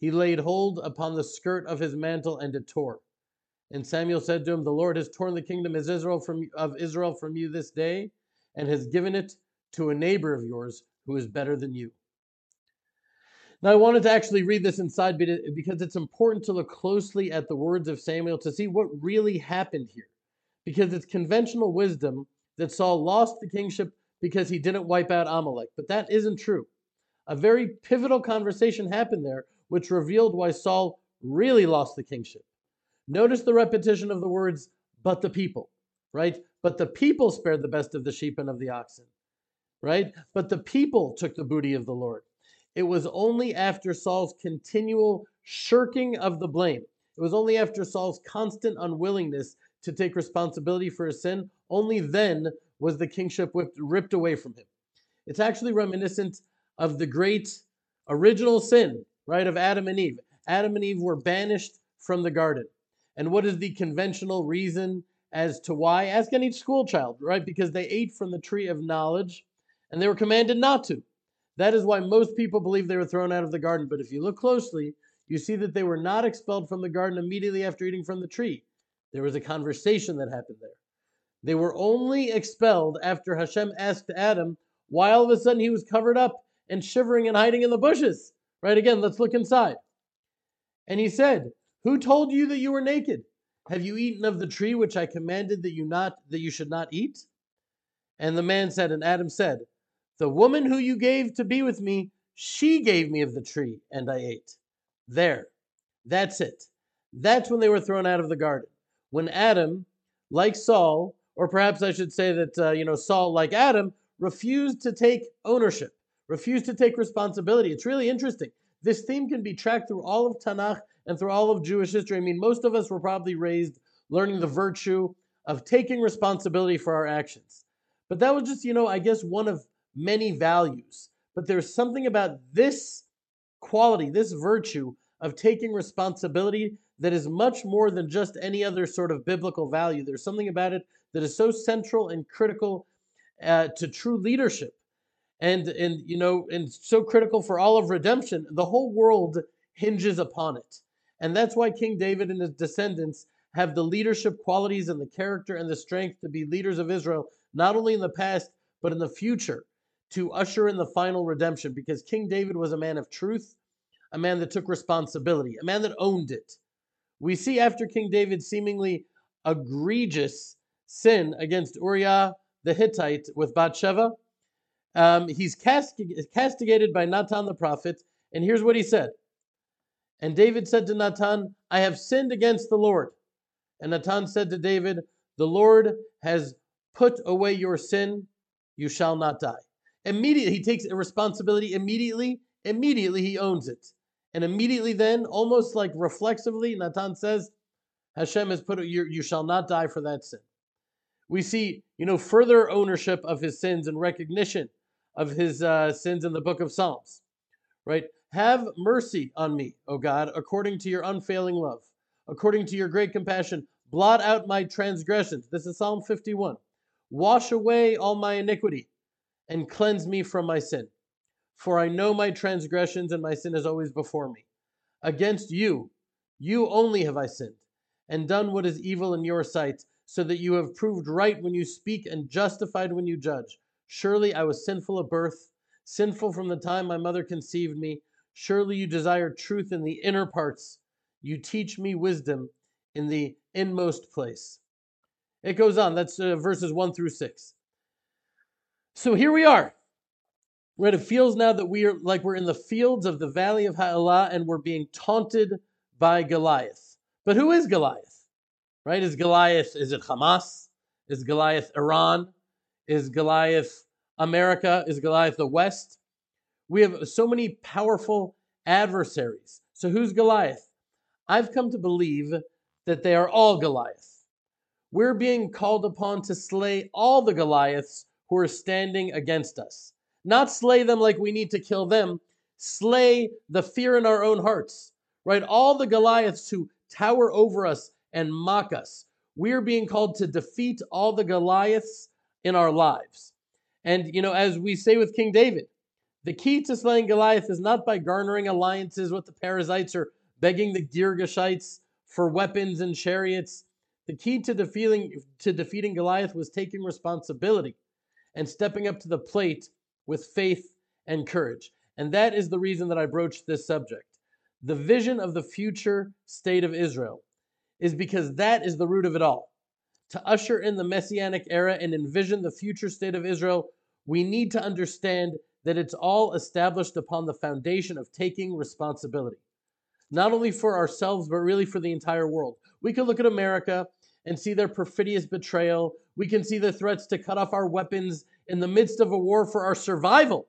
he laid hold upon the skirt of his mantle, and it tore. And Samuel said to him, The Lord has torn the kingdom of Israel from, of Israel from you this day, and has given it to a neighbor of yours who is better than you. Now, I wanted to actually read this inside because it's important to look closely at the words of Samuel to see what really happened here. Because it's conventional wisdom that Saul lost the kingship because he didn't wipe out Amalek, but that isn't true. A very pivotal conversation happened there, which revealed why Saul really lost the kingship. Notice the repetition of the words, but the people, right? But the people spared the best of the sheep and of the oxen, right? But the people took the booty of the Lord. It was only after Saul's continual shirking of the blame, it was only after Saul's constant unwillingness to take responsibility for his sin, only then was the kingship whipped, ripped away from him. It's actually reminiscent of the great original sin, right, of Adam and Eve. Adam and Eve were banished from the garden. And what is the conventional reason as to why? Ask any school child, right? Because they ate from the tree of knowledge and they were commanded not to. That is why most people believe they were thrown out of the garden. But if you look closely, you see that they were not expelled from the garden immediately after eating from the tree. There was a conversation that happened there. They were only expelled after Hashem asked Adam why all of a sudden he was covered up and shivering and hiding in the bushes. Right again, let's look inside. And he said, Who told you that you were naked? Have you eaten of the tree which I commanded that you not that you should not eat? And the man said, and Adam said, The woman who you gave to be with me, she gave me of the tree, and I ate. There. That's it. That's when they were thrown out of the garden when Adam, like Saul, or perhaps I should say that, uh, you know, Saul, like Adam, refused to take ownership, refused to take responsibility. It's really interesting. This theme can be tracked through all of Tanakh and through all of Jewish history. I mean, most of us were probably raised learning the virtue of taking responsibility for our actions. But that was just, you know, I guess one of many values. But there's something about this quality, this virtue of taking responsibility that is much more than just any other sort of biblical value. There's something about it that is so central and critical uh, to true leadership, and and you know, and so critical for all of redemption. The whole world hinges upon it, and that's why King David and his descendants have the leadership qualities and the character and the strength to be leaders of Israel, not only in the past but in the future, to usher in the final redemption. Because King David was a man of truth, a man that took responsibility, a man that owned it we see after King David's seemingly egregious sin against Uriah the Hittite with Bathsheba, um, he's castigated by Nathan the prophet. And here's what he said. And David said to Nathan, I have sinned against the Lord. And Nathan said to David, The Lord has put away your sin, you shall not die. Immediately, he takes responsibility immediately. Immediately, he owns it. And immediately then, almost like reflexively, Natan says, Hashem has put you, you shall not die for that sin. We see, you know, further ownership of his sins and recognition of his uh, sins in the book of Psalms. right? Have mercy on me, O God, according to your unfailing love, according to your great compassion. Blot out my transgressions. This is Psalm 51. Wash away all my iniquity and cleanse me from my sin. For I know my transgressions and my sin is always before me. Against you, you only have I sinned and done what is evil in your sight, so that you have proved right when you speak and justified when you judge. Surely I was sinful at birth, sinful from the time my mother conceived me. Surely you desire truth in the inner parts. You teach me wisdom in the inmost place. It goes on. That's uh, verses 1 through 6. So here we are. Right, it feels now that we are like we're in the fields of the valley of Ha'elah and we're being taunted by Goliath. But who is Goliath? Right? Is Goliath, is it Hamas? Is Goliath Iran? Is Goliath America? Is Goliath the West? We have so many powerful adversaries. So who's Goliath? I've come to believe that they are all Goliath. We're being called upon to slay all the Goliaths who are standing against us. Not slay them like we need to kill them, slay the fear in our own hearts, right? All the Goliaths who tower over us and mock us. We are being called to defeat all the Goliaths in our lives. And, you know, as we say with King David, the key to slaying Goliath is not by garnering alliances with the Perizzites or begging the Girgashites for weapons and chariots. The key to defeating, to defeating Goliath was taking responsibility and stepping up to the plate with faith and courage. And that is the reason that I broached this subject. The vision of the future state of Israel is because that is the root of it all. To usher in the messianic era and envision the future state of Israel, we need to understand that it's all established upon the foundation of taking responsibility not only for ourselves, but really for the entire world. We can look at America and see their perfidious betrayal. We can see the threats to cut off our weapons in the midst of a war for our survival.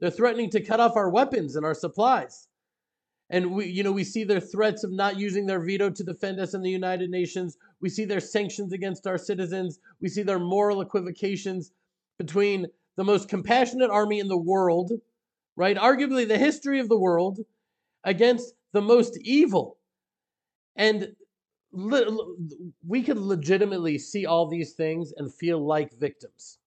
They're threatening to cut off our weapons and our supplies. And we, you know, we see their threats of not using their veto to defend us in the United Nations. We see their sanctions against our citizens. We see their moral equivocations between the most compassionate army in the world, right? Arguably the history of the world, against the most evil. And we can legitimately see all these things and feel like victims.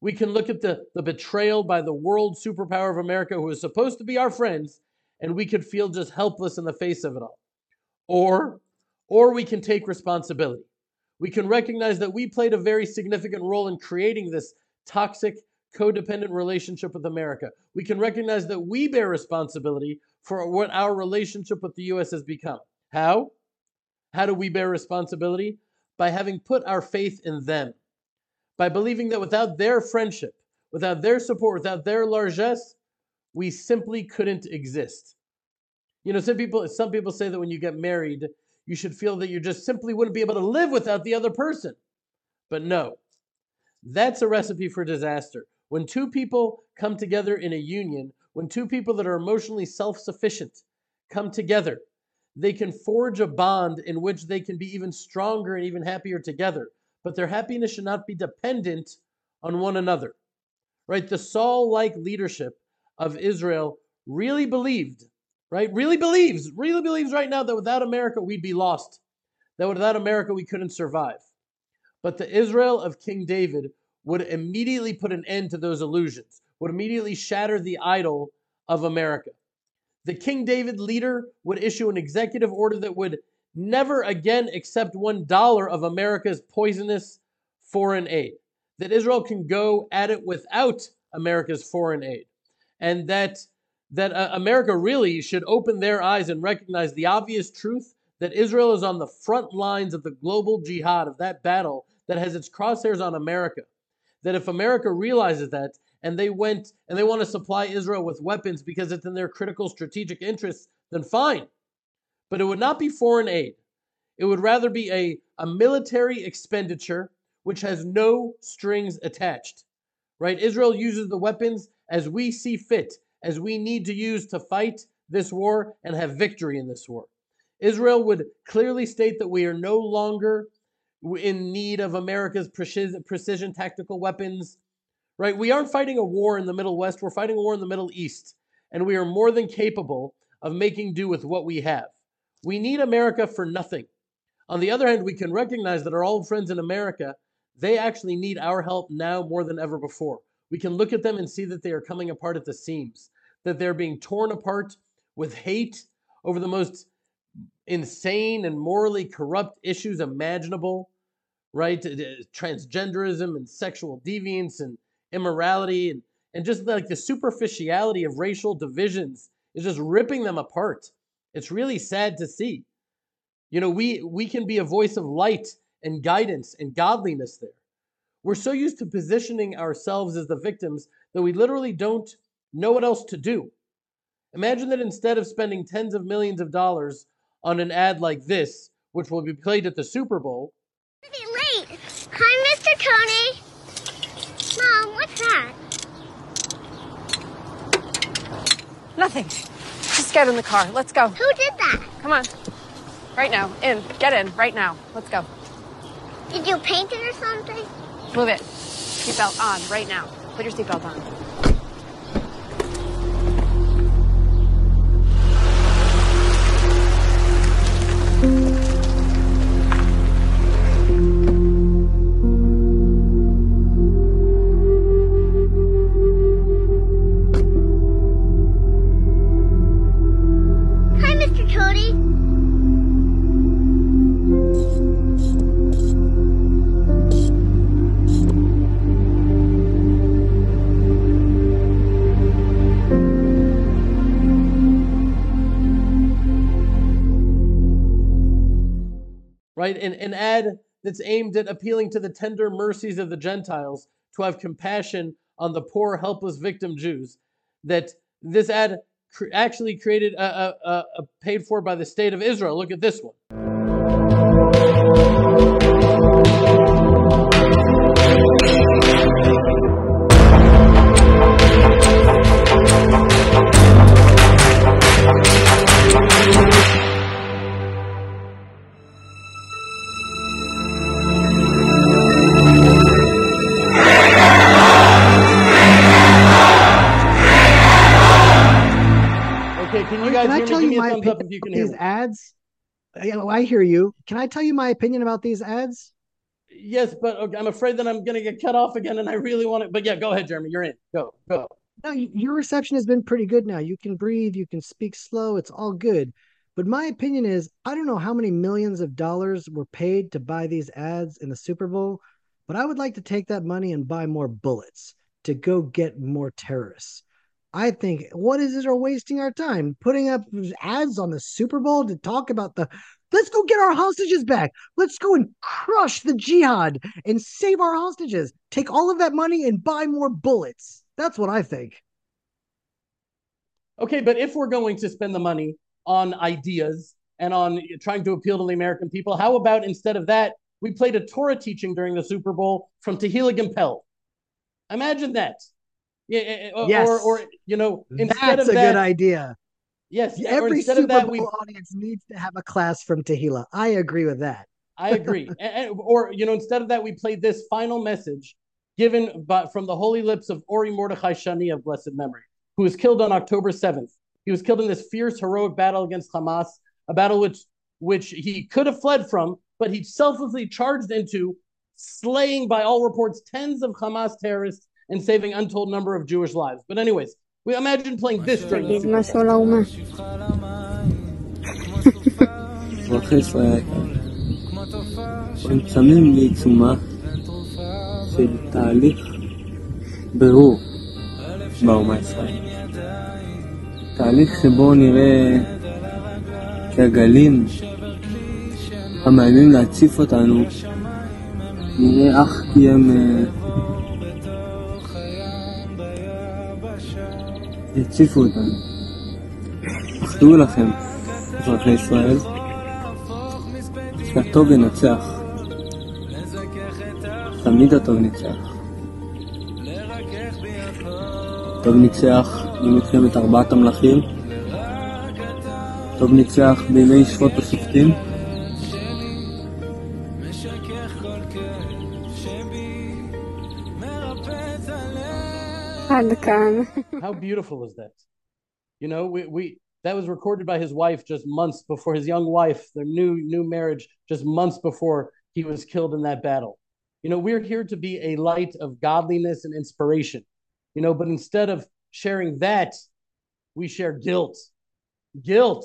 We can look at the, the betrayal by the world superpower of America, who is supposed to be our friends, and we could feel just helpless in the face of it all. Or, or we can take responsibility. We can recognize that we played a very significant role in creating this toxic, codependent relationship with America. We can recognize that we bear responsibility for what our relationship with the U.S. has become. How? How do we bear responsibility? By having put our faith in them, by believing that without their friendship, without their support, without their largesse, we simply couldn't exist. You know, some people some people say that when you get married, you should feel that you just simply wouldn't be able to live without the other person. But no. That's a recipe for disaster. When two people come together in a union, when two people that are emotionally self sufficient come together, they can forge a bond in which they can be even stronger and even happier together. But their happiness should not be dependent on one another. Right? The Saul like leadership of Israel really believed, right? Really believes, really believes right now that without America we'd be lost, that without America we couldn't survive. But the Israel of King David would immediately put an end to those illusions would immediately shatter the idol of America. The King David leader would issue an executive order that would never again accept one dollar of America's poisonous foreign aid. That Israel can go at it without America's foreign aid. And that, that uh, America really should open their eyes and recognize the obvious truth that Israel is on the front lines of the global jihad, of that battle that has its crosshairs on America. That if America realizes that, and they went and they want to supply Israel with weapons because it's in their critical strategic interests, then fine. But it would not be foreign aid. It would rather be a, a military expenditure which has no strings attached. Right? Israel uses the weapons as we see fit, as we need to use to fight this war and have victory in this war. Israel would clearly state that we are no longer in need of America's precision, tactical weapons right? We aren't fighting a war in the Middle West, we're fighting a war in the Middle East. and we are more than capable of making do with what we have. We need America for nothing. On the other hand, we can recognize that our old friends in America, they actually need our help now more than ever before. We can look at them and see that they are coming apart at the seams, that they're being torn apart with hate over the most insane and morally corrupt issues imaginable, right? Transgenderism and sexual deviance and immorality and, and just like the superficiality of racial divisions is just ripping them apart. It's really sad to see. You know, we we can be a voice of light and guidance and godliness there. We're so used to positioning ourselves as the victims that we literally don't know what else to do. Imagine that instead of spending tens of millions of dollars on an ad like this, which will be played at the Super Bowl. Late. Hi, Mr. Tony. Mom, what's that? Nothing. Just get in the car. Let's go. Who did that? Come on. Right now. In. Get in. Right now. Let's go. Did you paint it or something? Move it. Seatbelt on. Right now. Put your seatbelt on. That's aimed at appealing to the tender mercies of the Gentiles to have compassion on the poor, helpless victim Jews. That this ad cr- actually created, a, a, a paid for by the state of Israel. Look at this one. Oh, I hear you. Can I tell you my opinion about these ads? Yes, but okay, I'm afraid that I'm going to get cut off again, and I really want it. But yeah, go ahead, Jeremy. You're in. Go, go. No, your reception has been pretty good now. You can breathe. You can speak slow. It's all good. But my opinion is, I don't know how many millions of dollars were paid to buy these ads in the Super Bowl, but I would like to take that money and buy more bullets to go get more terrorists. I think what is it? Are wasting our time putting up ads on the Super Bowl to talk about the let's go get our hostages back. Let's go and crush the jihad and save our hostages. Take all of that money and buy more bullets. That's what I think. Okay, but if we're going to spend the money on ideas and on trying to appeal to the American people, how about instead of that, we played a Torah teaching during the Super Bowl from Tehillah Gimpel? Imagine that. Yeah, or, yes. or, or you know, instead That's of a that, good idea. Yes, every Super that, Bowl we, audience needs to have a class from Tehillah. I agree with that. I agree. [LAUGHS] and, or you know, instead of that, we played this final message given by, from the holy lips of Ori Mordechai Shani of blessed memory, who was killed on October seventh. He was killed in this fierce, heroic battle against Hamas, a battle which which he could have fled from, but he selflessly charged into, slaying by all reports tens of Hamas terrorists and saving untold number of Jewish lives. But anyways, we imagine playing this during the Super Bowl. יציפו אותנו. דעו לכם, אזרחי ישראל, שהטוב ינצח. תמיד הטוב ניצח. טוב ניצח במלחמת ארבעת המלכים, טוב ניצח בימי שפוט השופטים. [LAUGHS] How beautiful is that? You know, we, we that was recorded by his wife just months before his young wife, their new new marriage, just months before he was killed in that battle. You know, we're here to be a light of godliness and inspiration. You know, but instead of sharing that, we share guilt. Guilt.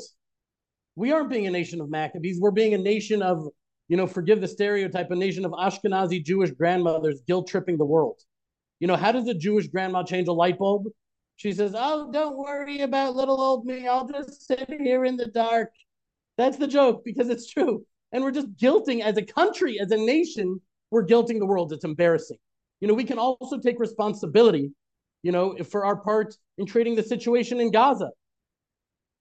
We aren't being a nation of Maccabees. We're being a nation of, you know, forgive the stereotype, a nation of Ashkenazi Jewish grandmothers guilt tripping the world. You know, how does a Jewish grandma change a light bulb? She says, Oh, don't worry about little old me. I'll just sit here in the dark. That's the joke because it's true. And we're just guilting as a country, as a nation, we're guilting the world. It's embarrassing. You know, we can also take responsibility, you know, for our part in creating the situation in Gaza.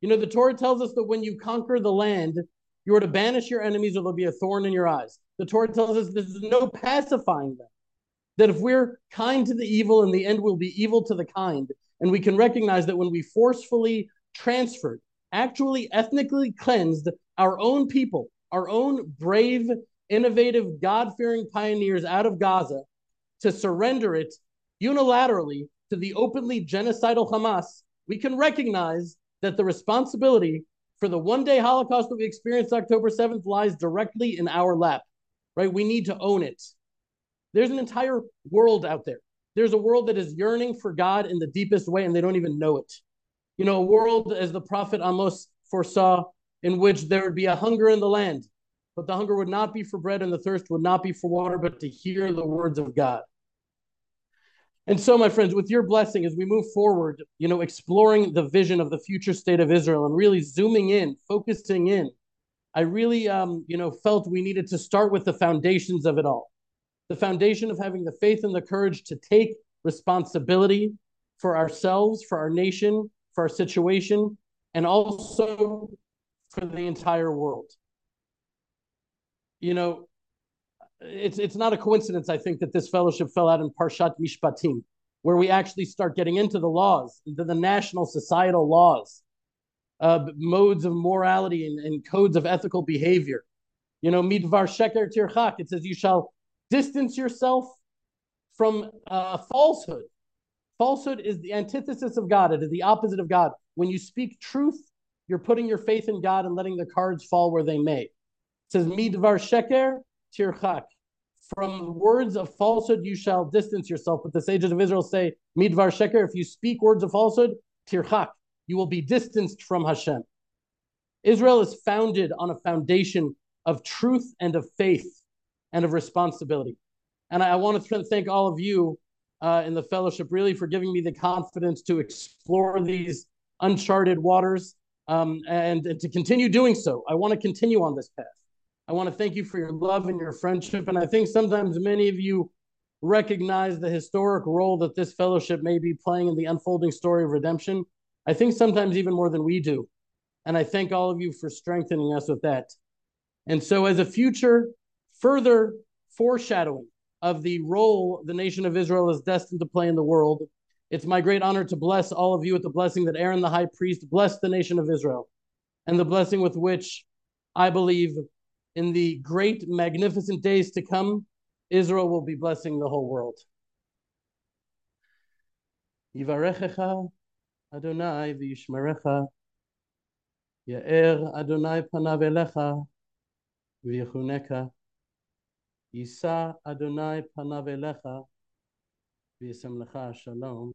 You know, the Torah tells us that when you conquer the land, you are to banish your enemies or there'll be a thorn in your eyes. The Torah tells us there's no pacifying them that if we're kind to the evil, in the end we'll be evil to the kind. And we can recognize that when we forcefully transferred, actually ethnically cleansed our own people, our own brave, innovative, God fearing pioneers out of Gaza to surrender it unilaterally to the openly genocidal Hamas, we can recognize that the responsibility for the one day Holocaust that we experienced October 7th lies directly in our lap, right? We need to own it. There's an entire world out there. There's a world that is yearning for God in the deepest way, and they don't even know it. You know, a world, as the prophet Amos foresaw, in which there would be a hunger in the land, but the hunger would not be for bread and the thirst would not be for water, but to hear the words of God. And so, my friends, with your blessing, as we move forward, you know, exploring the vision of the future state of Israel and really zooming in, focusing in, I really, um, you know, felt we needed to start with the foundations of it all the foundation of having the faith and the courage to take responsibility for ourselves, for our nation, for our situation, and also for the entire world. You know, it's it's not a coincidence, I think, that this fellowship fell out in Parshat Mishpatim, where we actually start getting into the laws, into the national societal laws, uh, modes of morality and, and codes of ethical behavior. You know, midvar sheker tirchak, it says you shall Distance yourself from uh, falsehood. Falsehood is the antithesis of God, it is the opposite of God. When you speak truth, you're putting your faith in God and letting the cards fall where they may. It says, Midvar sheker tirchak. From words of falsehood, you shall distance yourself. But the sages of Israel say, Midvar sheker, if you speak words of falsehood, tirchak, you will be distanced from Hashem. Israel is founded on a foundation of truth and of faith and of responsibility. And I, I want to thank all of you uh, in the fellowship really for giving me the confidence to explore these uncharted waters um, and, and to continue doing so. I want to continue on this path. I want to thank you for your love and your friendship. And I think sometimes many of you recognize the historic role that this fellowship may be playing in the unfolding story of redemption. I think sometimes even more than we do. And I thank all of you for strengthening us with that. And so, as a future further foreshadowing of the role the nation of Israel is destined to play in the world. It's my great honor to bless all of you with the blessing that Aaron the high priest blessed the nation of Israel, and the blessing with which I believe in the great, magnificent days to come, Israel will be blessing the whole world. Yivarechecha Adonai v'yishmerecha Ya'er Adonai panav elecha v'yechuneka Yisa Adonai panav elecha shalom.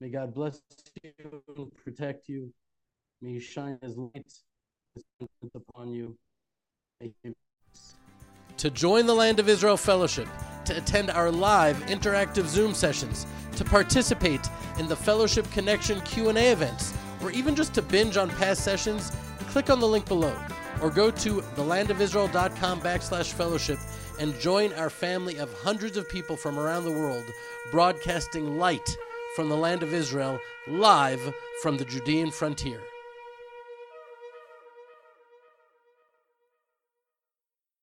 May God bless you and protect you. May He shine His light upon you. To join the Land of Israel Fellowship, to attend our live interactive Zoom sessions, to participate in the Fellowship Connection Q&A events, or even just to binge on past sessions, click on the link below or go to thelandofisrael.com backslash fellowship and join our family of hundreds of people from around the world broadcasting light from the land of Israel live from the Judean frontier.